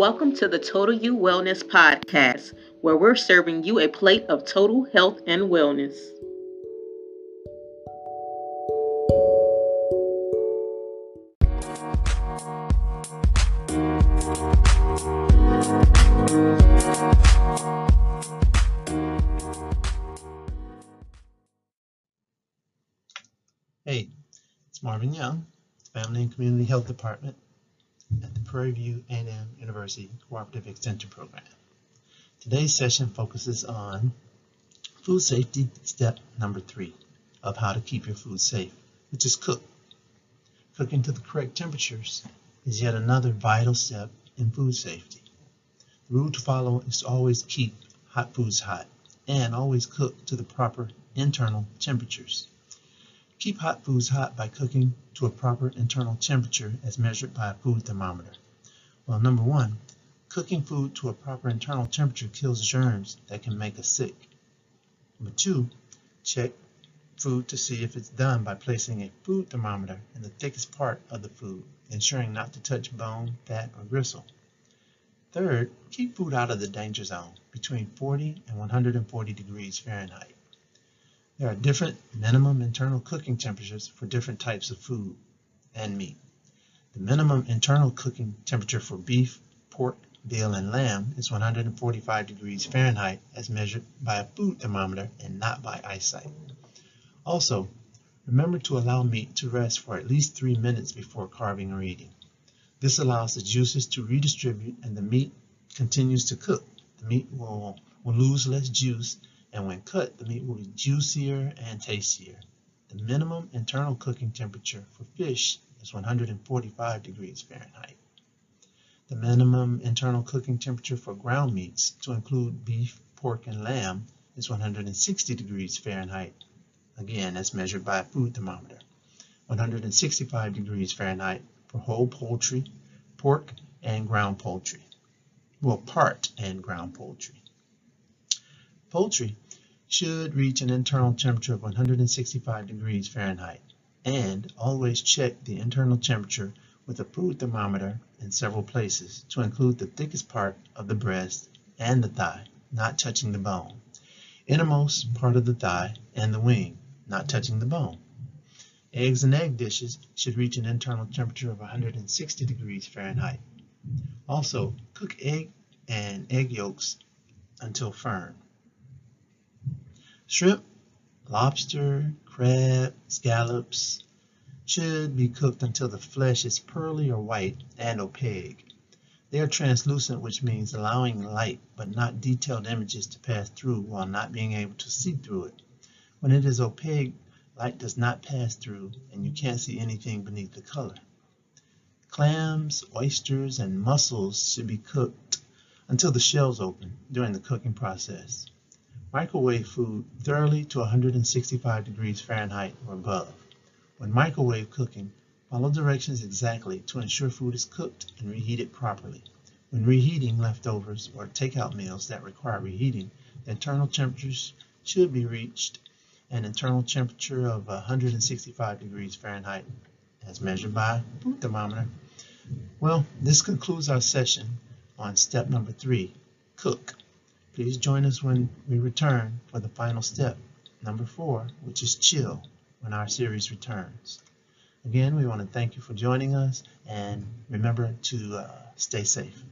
Welcome to the Total You Wellness Podcast, where we're serving you a plate of total health and wellness. Hey, it's Marvin Young, Family and Community Health Department Prairie View A&M University Cooperative Extension Program. Today's session focuses on food safety step number three of how to keep your food safe, which is cook. Cooking to the correct temperatures is yet another vital step in food safety. The rule to follow is to always keep hot foods hot and always cook to the proper internal temperatures. Keep hot foods hot by cooking to a proper internal temperature as measured by a food thermometer. Well, number one, cooking food to a proper internal temperature kills germs that can make us sick. Number two, check food to see if it's done by placing a food thermometer in the thickest part of the food, ensuring not to touch bone, fat, or gristle. Third, keep food out of the danger zone between 40 and 140 degrees Fahrenheit. There are different minimum internal cooking temperatures for different types of food and meat. The minimum internal cooking temperature for beef, pork, veal, and lamb is 145 degrees Fahrenheit as measured by a food thermometer and not by eyesight. Also, remember to allow meat to rest for at least three minutes before carving or eating. This allows the juices to redistribute and the meat continues to cook. The meat will, will lose less juice and when cut, the meat will be juicier and tastier. The minimum internal cooking temperature for fish is 145 degrees Fahrenheit. The minimum internal cooking temperature for ground meats, to include beef, pork, and lamb, is 160 degrees Fahrenheit, again as measured by a food thermometer. 165 degrees Fahrenheit for whole poultry, pork, and ground poultry. Well, part and ground poultry. Poultry should reach an internal temperature of 165 degrees Fahrenheit and always check the internal temperature with a food thermometer in several places to include the thickest part of the breast and the thigh, not touching the bone, innermost part of the thigh and the wing, not touching the bone. Eggs and egg dishes should reach an internal temperature of 160 degrees Fahrenheit. Also, cook egg and egg yolks until firm. Shrimp, lobster, crab, scallops should be cooked until the flesh is pearly or white and opaque. They are translucent, which means allowing light but not detailed images to pass through while not being able to see through it. When it is opaque, light does not pass through and you can't see anything beneath the color. Clams, oysters, and mussels should be cooked until the shells open during the cooking process. Microwave food thoroughly to 165 degrees Fahrenheit or above. When microwave cooking, follow directions exactly to ensure food is cooked and reheated properly. When reheating leftovers or takeout meals that require reheating, the internal temperatures should be reached an internal temperature of 165 degrees Fahrenheit as measured by thermometer. Well, this concludes our session on step number three, cook. Please join us when we return for the final step, number four, which is chill, when our series returns. Again, we want to thank you for joining us and remember to uh, stay safe.